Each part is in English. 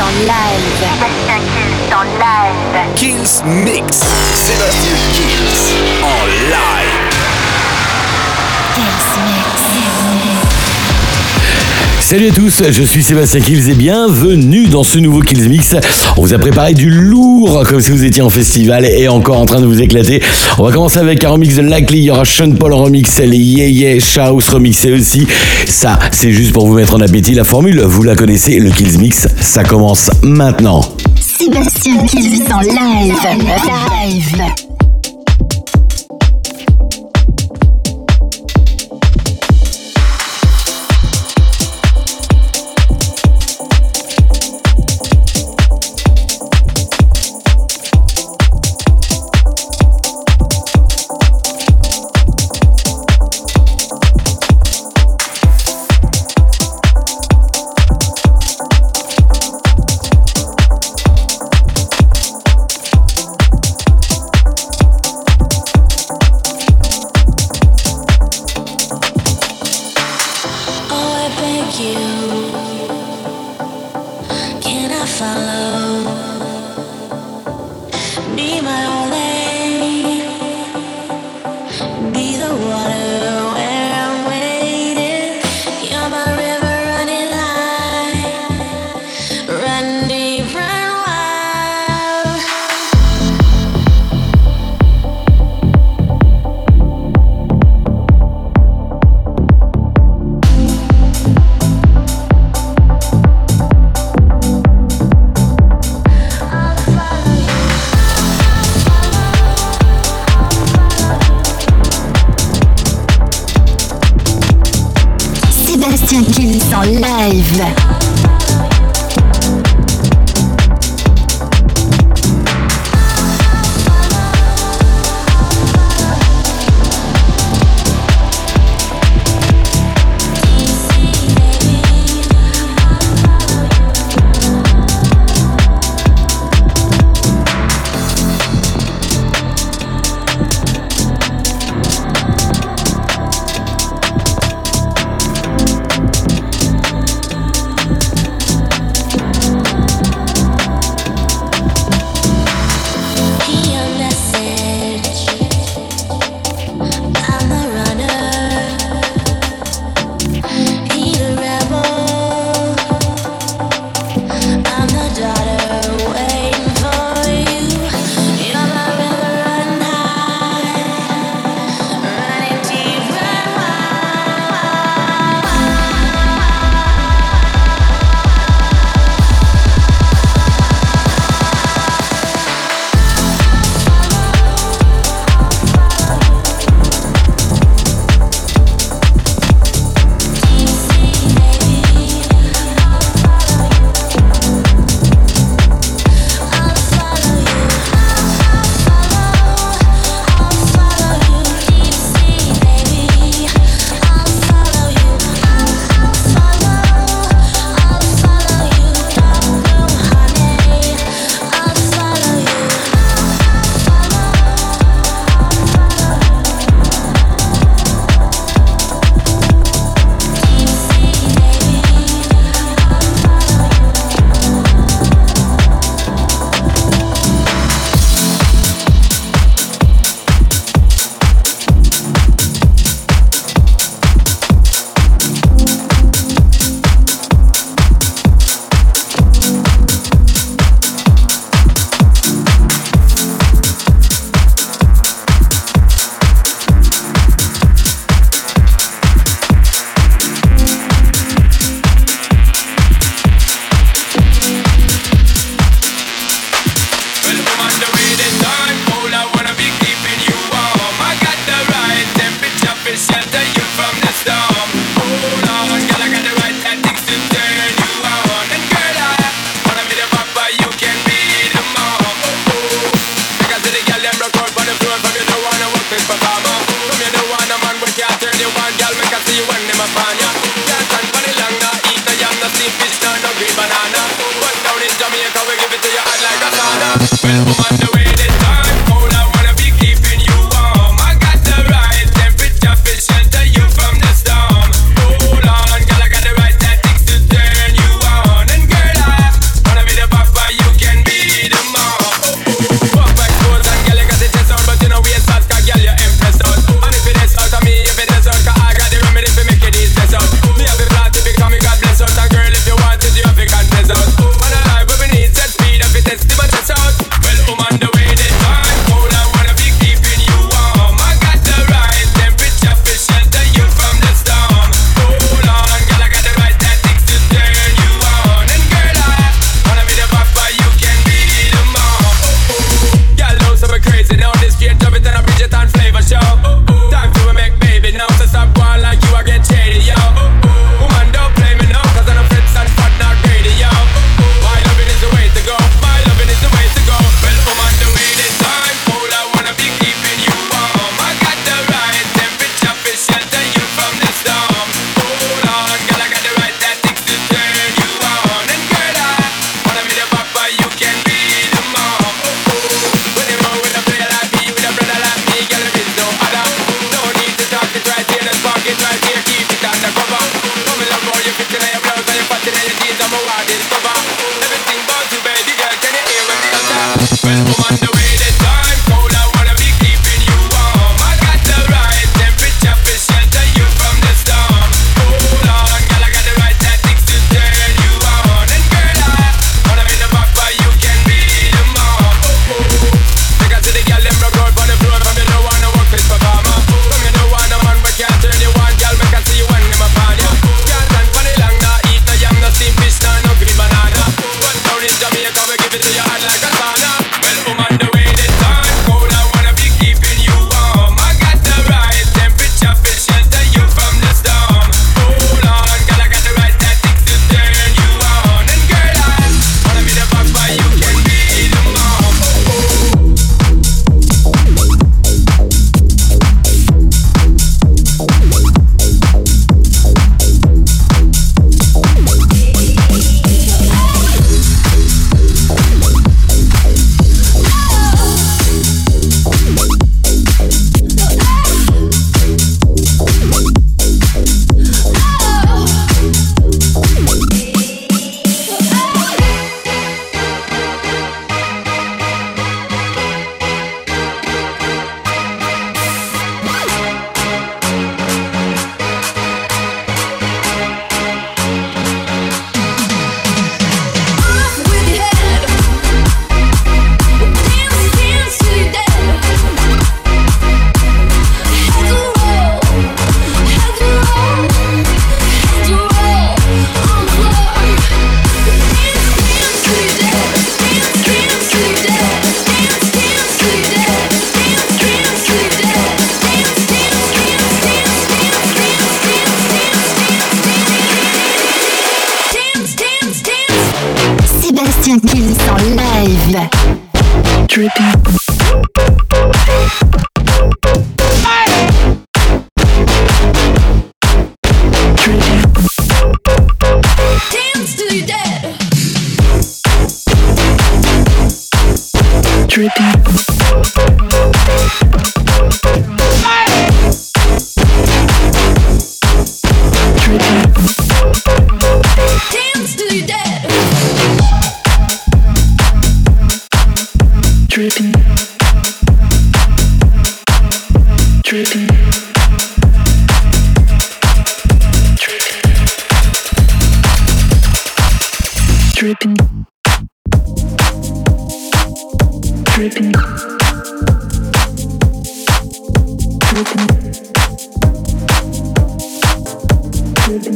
en live. Sébastien Kills en live. Kills Mix. Sébastien Kills en live. Kills Mix. Salut à tous, je suis Sébastien Kills et bienvenue dans ce nouveau Kills Mix. On vous a préparé du lourd comme si vous étiez en festival et encore en train de vous éclater. On va commencer avec un remix de Likely, il y aura Sean Paul remix, les Yeah Yeah Shouse remixé aussi. Ça, c'est juste pour vous mettre en appétit. La formule, vous la connaissez, le Kills Mix, ça commence maintenant. Sébastien Kills en live. Live.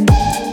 Thank you.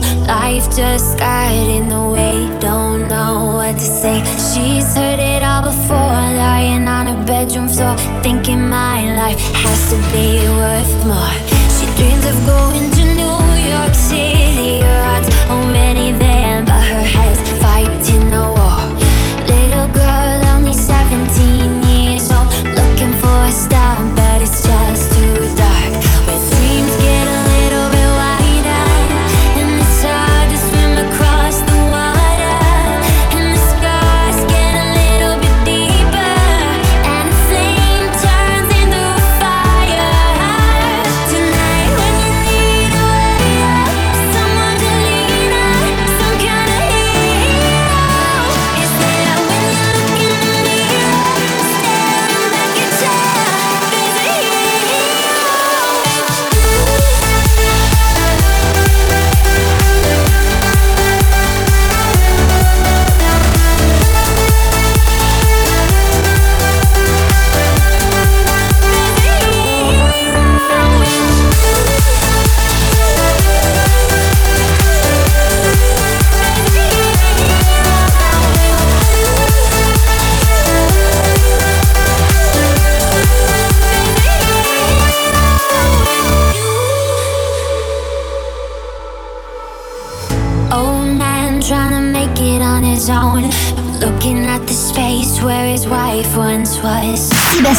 Life just got in the way, don't know what to say. She's heard it all before, lying on her bedroom floor, thinking my life has to be worth more. She dreams of going.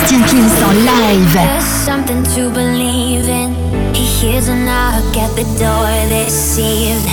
En live. There's something to believe in. He hears a knock at the door this evening.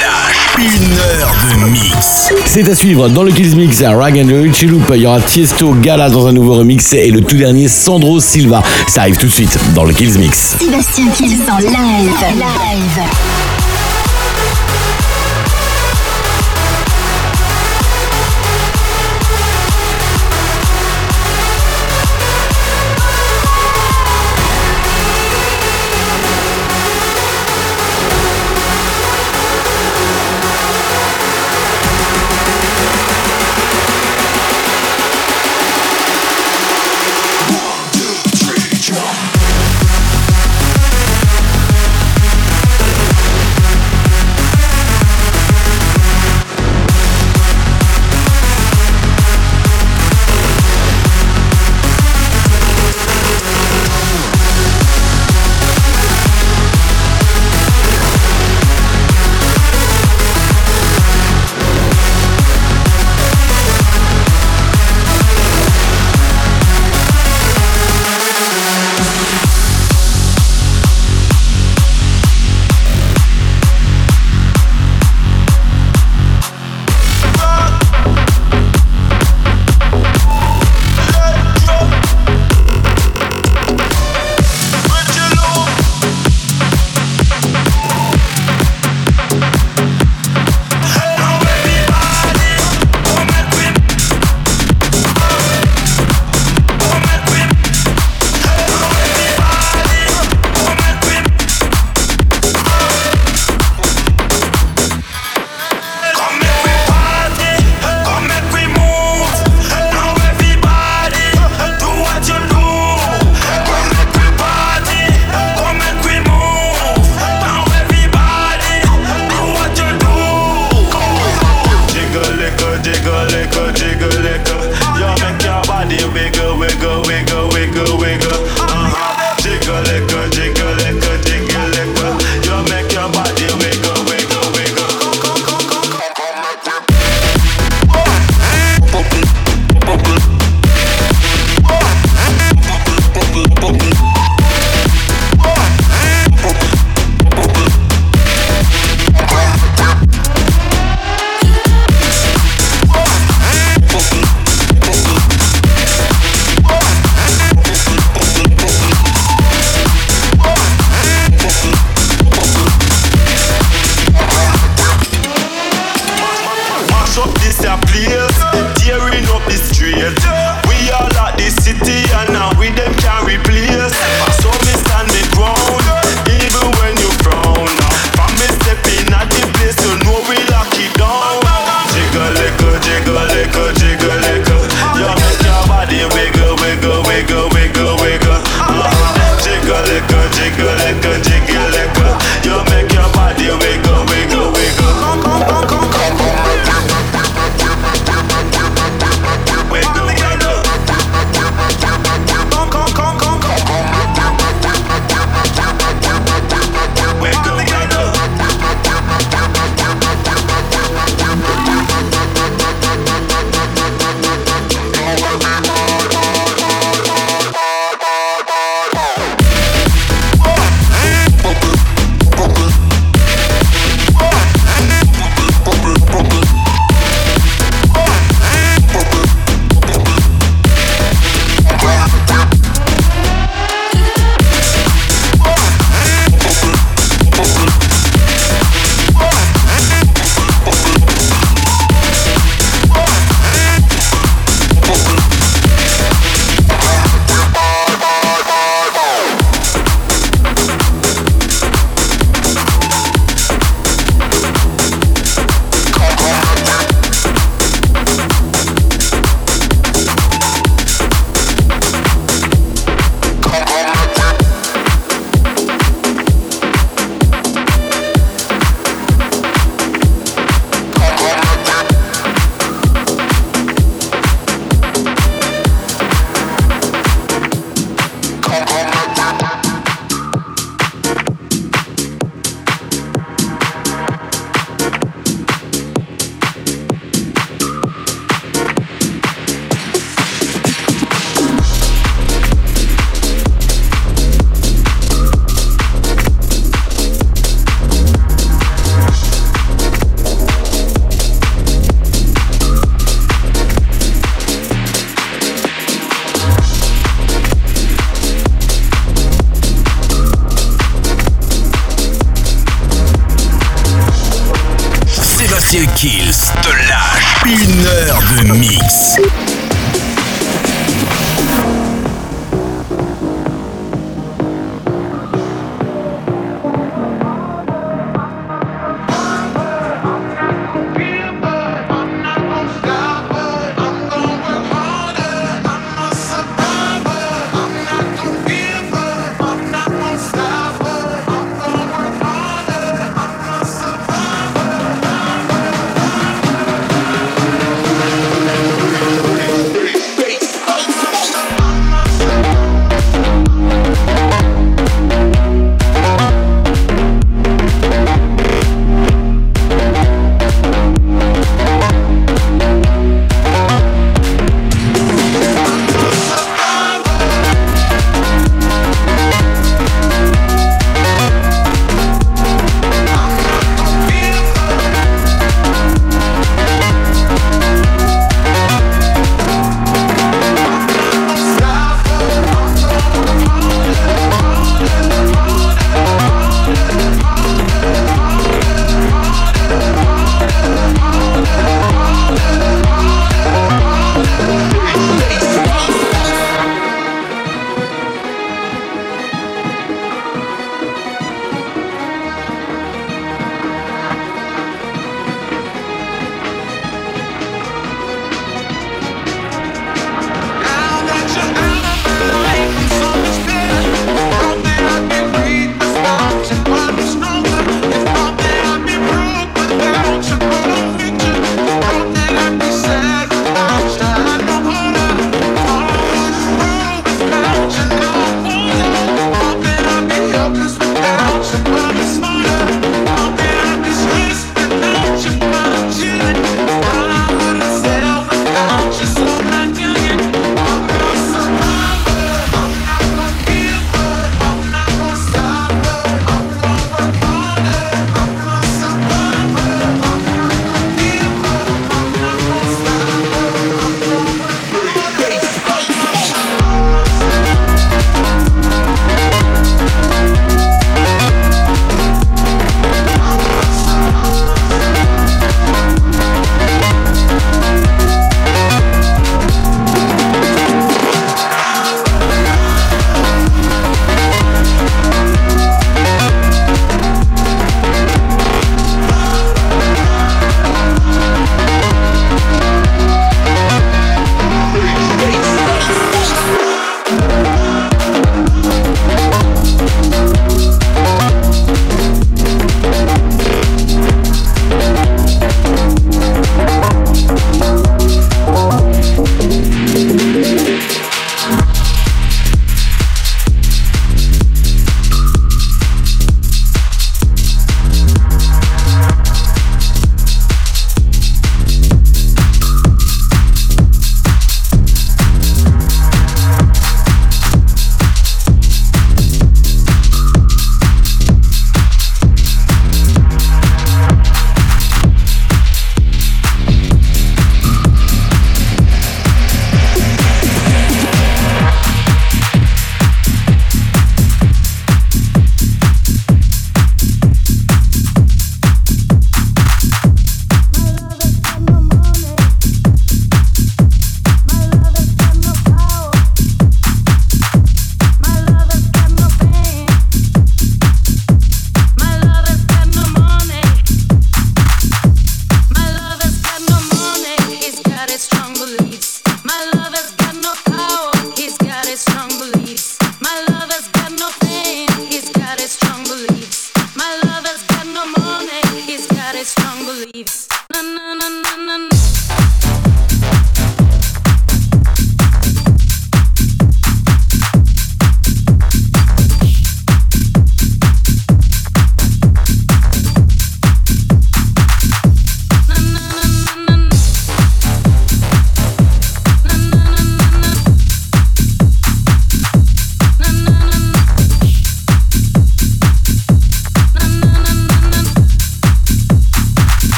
Une heure de mix. C'est à suivre dans le Kills Mix Rag and Richie Loop. Il y aura Tiesto Gala dans un nouveau remix et le tout dernier Sandro Silva. Ça arrive tout de suite dans le Kills Mix. Sébastien Kills en live. Kills te lâche une heure de mix.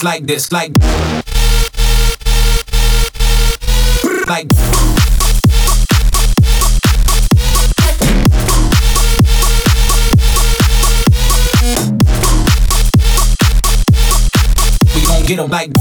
Place like this, like. Like. We gon' get him like.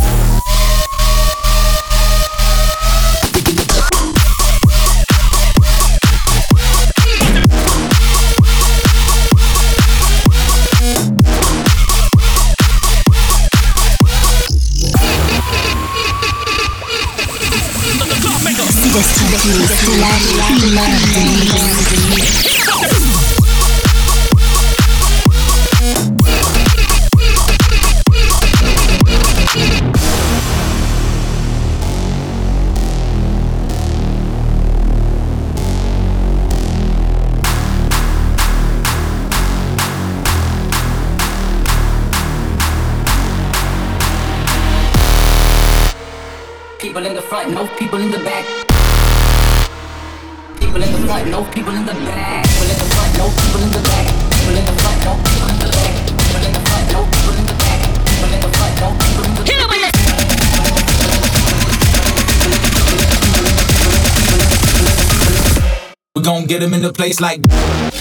People in the front, no people in the back. No people in the back. People in the front, no people in the back. People in the front, no people in the back. People in the front, no people in the back. People in the front, no people in the back. Hit him with We gon' get him in the place like.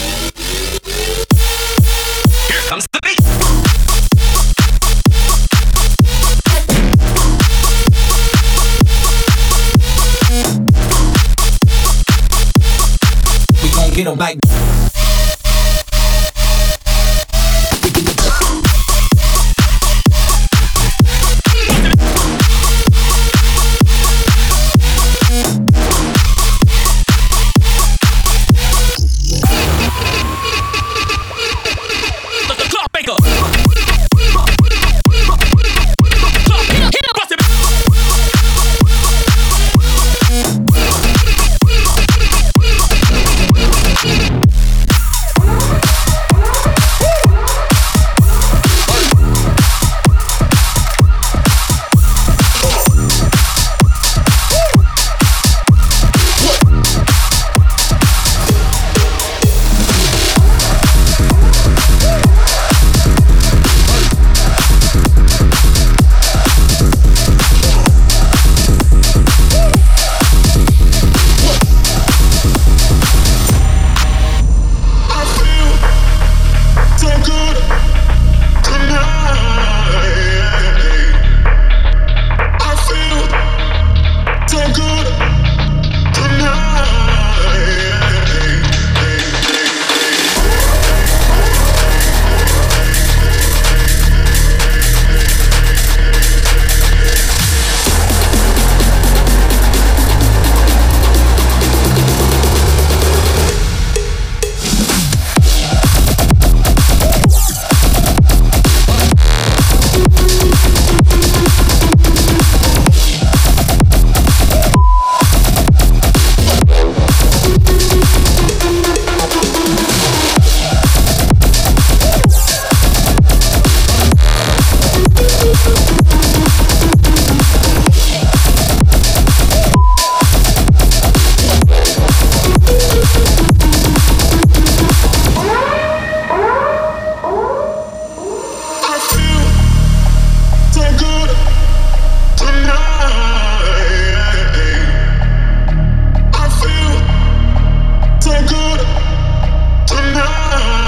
love.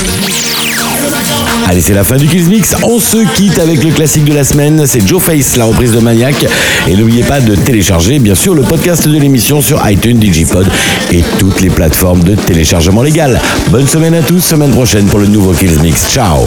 Allez, c'est la fin du Kills Mix. On se quitte avec le classique de la semaine. C'est Joe Face, la reprise de Maniac. Et n'oubliez pas de télécharger, bien sûr, le podcast de l'émission sur iTunes, Digipod et toutes les plateformes de téléchargement légal. Bonne semaine à tous. Semaine prochaine pour le nouveau Kills Mix. Ciao.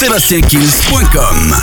sébastienkills.com.